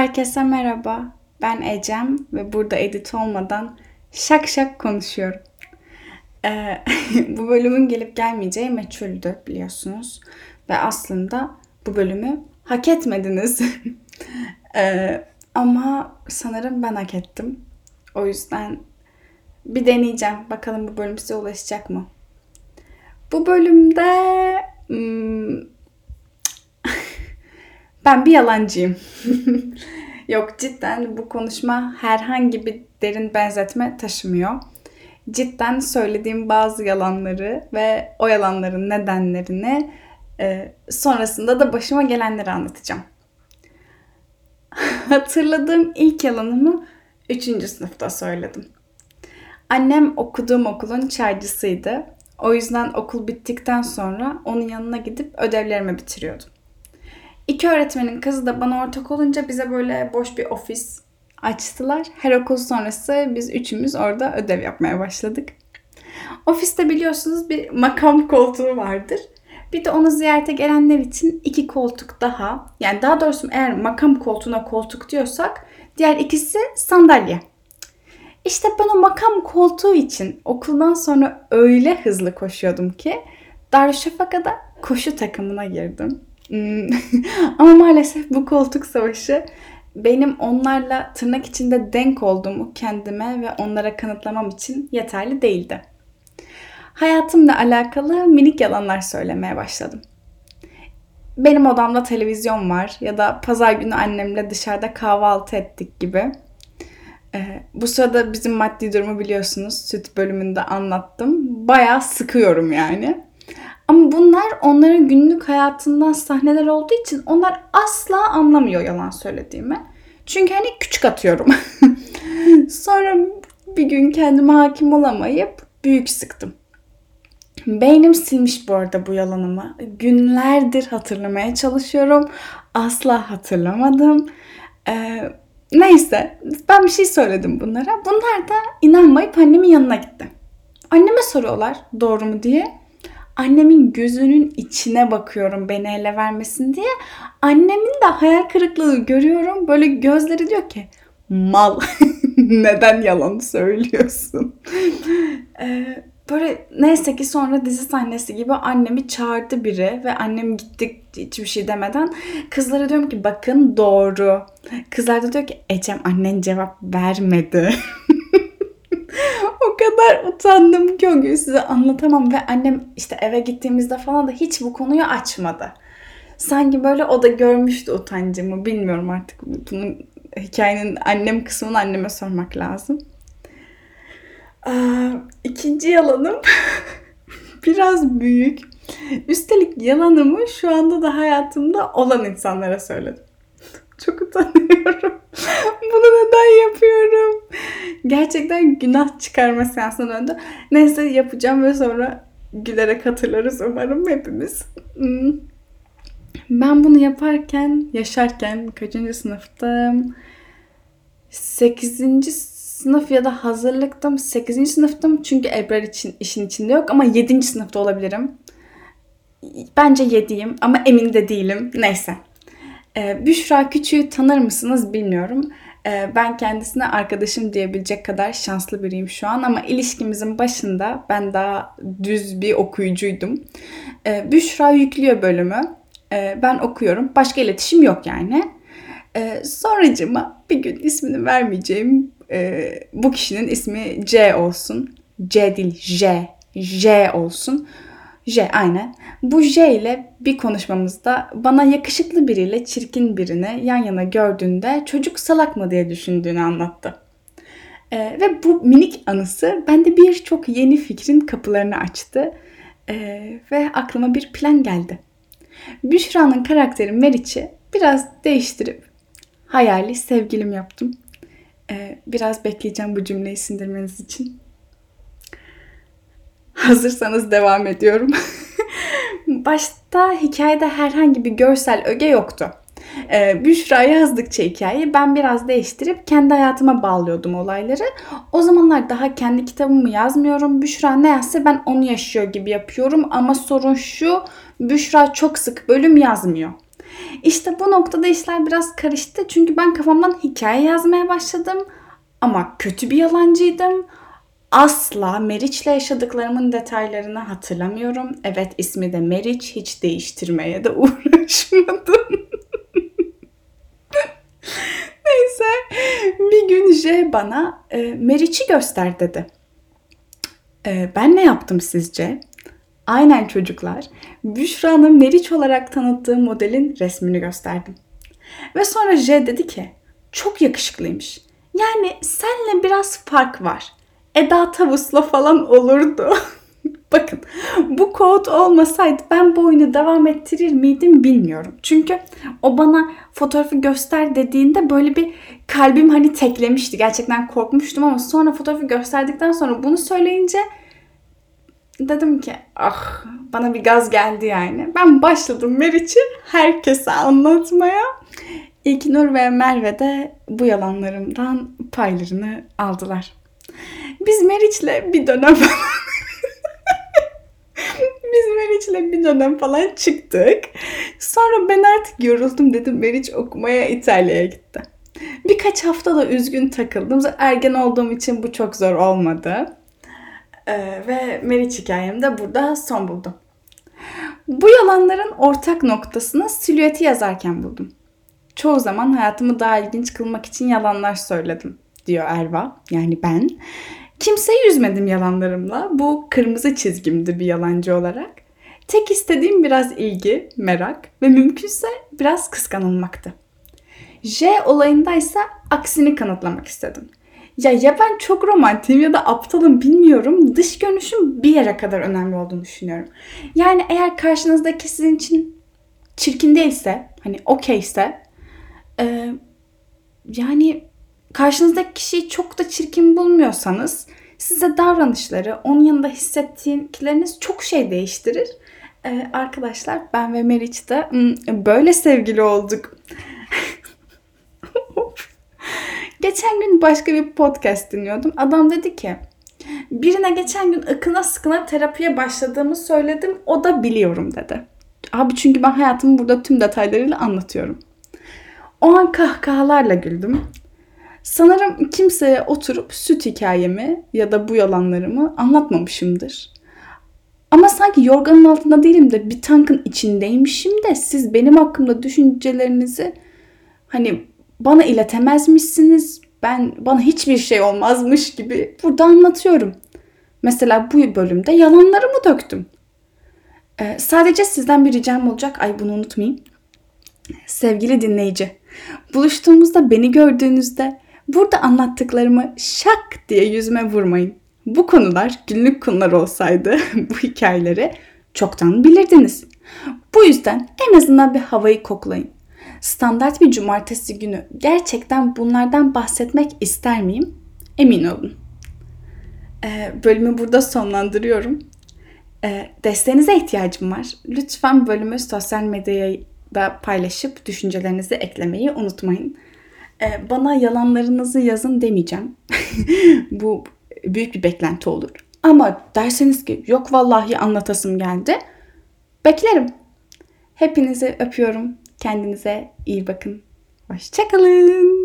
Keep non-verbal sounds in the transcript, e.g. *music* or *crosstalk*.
Herkese merhaba. Ben Ecem ve burada edit olmadan şak şak konuşuyorum. Ee, *laughs* bu bölümün gelip gelmeyeceği meçhuldü biliyorsunuz. Ve aslında bu bölümü hak etmediniz. *laughs* ee, ama sanırım ben hak ettim. O yüzden bir deneyeceğim. Bakalım bu bölüm size ulaşacak mı? Bu bölümde hmm, ben bir yalancıyım. *laughs* Yok cidden bu konuşma herhangi bir derin benzetme taşımıyor. Cidden söylediğim bazı yalanları ve o yalanların nedenlerini e, sonrasında da başıma gelenleri anlatacağım. *laughs* Hatırladığım ilk yalanımı 3. sınıfta söyledim. Annem okuduğum okulun çaycısıydı. O yüzden okul bittikten sonra onun yanına gidip ödevlerimi bitiriyordum. İki öğretmenin kızı da bana ortak olunca bize böyle boş bir ofis açtılar. Her okul sonrası biz üçümüz orada ödev yapmaya başladık. Ofiste biliyorsunuz bir makam koltuğu vardır. Bir de onu ziyarete gelenler için iki koltuk daha. Yani daha doğrusu eğer makam koltuğuna koltuk diyorsak diğer ikisi sandalye. İşte ben o makam koltuğu için okuldan sonra öyle hızlı koşuyordum ki Darüşşafaka'da koşu takımına girdim. Hmm. *laughs* Ama maalesef bu koltuk savaşı benim onlarla tırnak içinde denk olduğumu kendime ve onlara kanıtlamam için yeterli değildi. Hayatımla alakalı minik yalanlar söylemeye başladım. Benim odamda televizyon var ya da pazar günü annemle dışarıda kahvaltı ettik gibi. Ee, bu sırada bizim maddi durumu biliyorsunuz süt bölümünde anlattım. Bayağı sıkıyorum yani. Ama bunlar onların günlük hayatından sahneler olduğu için onlar asla anlamıyor yalan söylediğimi. Çünkü hani küçük atıyorum. *laughs* Sonra bir gün kendime hakim olamayıp büyük sıktım. Beynim silmiş bu arada bu yalanımı. Günlerdir hatırlamaya çalışıyorum. Asla hatırlamadım. Ee, neyse ben bir şey söyledim bunlara. Bunlar da inanmayıp annemin yanına gitti. Anneme soruyorlar doğru mu diye annemin gözünün içine bakıyorum beni ele vermesin diye. Annemin de hayal kırıklığı görüyorum. Böyle gözleri diyor ki mal *laughs* neden yalan söylüyorsun? ee, böyle neyse ki sonra dizi sahnesi gibi annemi çağırdı biri ve annem gitti hiçbir şey demeden. Kızlara diyorum ki bakın doğru. Kızlar da diyor ki Ecem annen cevap vermedi. *laughs* kadar utandım ki o gün size anlatamam ve annem işte eve gittiğimizde falan da hiç bu konuyu açmadı. Sanki böyle o da görmüştü utancımı. Bilmiyorum artık bunun hikayenin annem kısmını anneme sormak lazım. Aa, ikinci yalanım *laughs* biraz büyük. Üstelik yalanımı şu anda da hayatımda olan insanlara söyledim. Çok utanıyorum. *laughs* Bunu neden yapıyorum? Gerçekten günah çıkarma seansına döndü. Neyse yapacağım ve sonra gülerek hatırlarız umarım hepimiz. Hmm. Ben bunu yaparken, yaşarken kaçıncı sınıftım? 8. sınıf ya da hazırlıktım. 8. sınıftım çünkü Ebrar için işin içinde yok ama 7. sınıfta olabilirim. Bence 7'yim ama emin de değilim. Neyse. Ee, Büşra Küçüğü tanır mısınız bilmiyorum. Ee, ben kendisine arkadaşım diyebilecek kadar şanslı biriyim şu an ama ilişkimizin başında ben daha düz bir okuyucuydum. Ee, Büşra yüklüyor bölümü. Ee, ben okuyorum. Başka iletişim yok yani. Sonracıma bir gün ismini vermeyeceğim e, bu kişinin ismi C olsun. C değil J. J olsun. J aynen. Bu J ile bir konuşmamızda bana yakışıklı biriyle çirkin birini yan yana gördüğünde çocuk salak mı diye düşündüğünü anlattı. Ee, ve bu minik anısı bende birçok yeni fikrin kapılarını açtı. Ee, ve aklıma bir plan geldi. Büşra'nın karakteri Meriç'i biraz değiştirip hayali sevgilim yaptım. Ee, biraz bekleyeceğim bu cümleyi sindirmeniz için. Hazırsanız devam ediyorum. *laughs* Başta hikayede herhangi bir görsel öge yoktu. Ee, Büşra yazdıkça hikayeyi ben biraz değiştirip kendi hayatıma bağlıyordum olayları. O zamanlar daha kendi kitabımı yazmıyorum. Büşra ne yazsa ben onu yaşıyor gibi yapıyorum. Ama sorun şu Büşra çok sık bölüm yazmıyor. İşte bu noktada işler biraz karıştı. Çünkü ben kafamdan hikaye yazmaya başladım. Ama kötü bir yalancıydım. Asla Meriç'le yaşadıklarımın detaylarını hatırlamıyorum. Evet ismi de Meriç. Hiç değiştirmeye de *laughs* uğraşmadım. *laughs* Neyse bir gün J bana e, Meriç'i göster dedi. E, ben ne yaptım sizce? Aynen çocuklar. Büşra'nın Meriç olarak tanıttığı modelin resmini gösterdim. Ve sonra J dedi ki çok yakışıklıymış. Yani senle biraz fark var. Eda Tavus'la falan olurdu. *laughs* Bakın bu kod olmasaydı ben bu oyunu devam ettirir miydim bilmiyorum. Çünkü o bana fotoğrafı göster dediğinde böyle bir kalbim hani teklemişti. Gerçekten korkmuştum ama sonra fotoğrafı gösterdikten sonra bunu söyleyince dedim ki ah bana bir gaz geldi yani. Ben başladım Meriç'i herkese anlatmaya. İlknur ve Merve de bu yalanlarımdan paylarını aldılar. Biz Meriç'le bir dönem *laughs* Biz Meriç'le bir dönem falan çıktık. Sonra ben artık yoruldum dedim Meriç okumaya İtalya'ya gitti. Birkaç hafta da üzgün takıldım. Ergen olduğum için bu çok zor olmadı. Ee, ve Meriç hikayem de burada son buldu. Bu yalanların ortak noktasını silüeti yazarken buldum. Çoğu zaman hayatımı daha ilginç kılmak için yalanlar söyledim diyor Erva. Yani ben. Kimseyi üzmedim yalanlarımla. Bu kırmızı çizgimdi bir yalancı olarak. Tek istediğim biraz ilgi, merak ve mümkünse biraz kıskanılmaktı. J olayındaysa aksini kanıtlamak istedim. Ya ya ben çok romantiyim ya da aptalım bilmiyorum. Dış görünüşüm bir yere kadar önemli olduğunu düşünüyorum. Yani eğer karşınızdaki sizin için çirkin değilse, hani okeyse, e, yani karşınızdaki kişiyi çok da çirkin bulmuyorsanız size davranışları, onun yanında hissettikleriniz çok şey değiştirir. Ee, arkadaşlar ben ve Meriç de böyle sevgili olduk. *laughs* geçen gün başka bir podcast dinliyordum. Adam dedi ki birine geçen gün akına sıkına terapiye başladığımı söyledim. O da biliyorum dedi. Abi çünkü ben hayatımı burada tüm detaylarıyla anlatıyorum. O an kahkahalarla güldüm. Sanırım kimseye oturup süt hikayemi ya da bu yalanlarımı anlatmamışımdır. Ama sanki yorganın altında değilim de bir tankın içindeymişim de siz benim hakkımda düşüncelerinizi hani bana iletemezmişsiniz. Ben bana hiçbir şey olmazmış gibi burada anlatıyorum. Mesela bu bölümde yalanlarımı döktüm. Ee, sadece sizden bir ricam olacak. Ay bunu unutmayayım. Sevgili dinleyici, buluştuğumuzda beni gördüğünüzde Burada anlattıklarımı şak diye yüzüme vurmayın. Bu konular günlük konular olsaydı *laughs* bu hikayeleri çoktan bilirdiniz. Bu yüzden en azından bir havayı koklayın. Standart bir cumartesi günü gerçekten bunlardan bahsetmek ister miyim? Emin olun. Ee, bölümü burada sonlandırıyorum. Ee, desteğinize ihtiyacım var. Lütfen bölümü sosyal medyaya da paylaşıp düşüncelerinizi eklemeyi unutmayın. Ee, bana yalanlarınızı yazın demeyeceğim. *laughs* Bu büyük bir beklenti olur. Ama derseniz ki yok vallahi anlatasım geldi. Beklerim. Hepinizi öpüyorum. Kendinize iyi bakın. Hoşçakalın.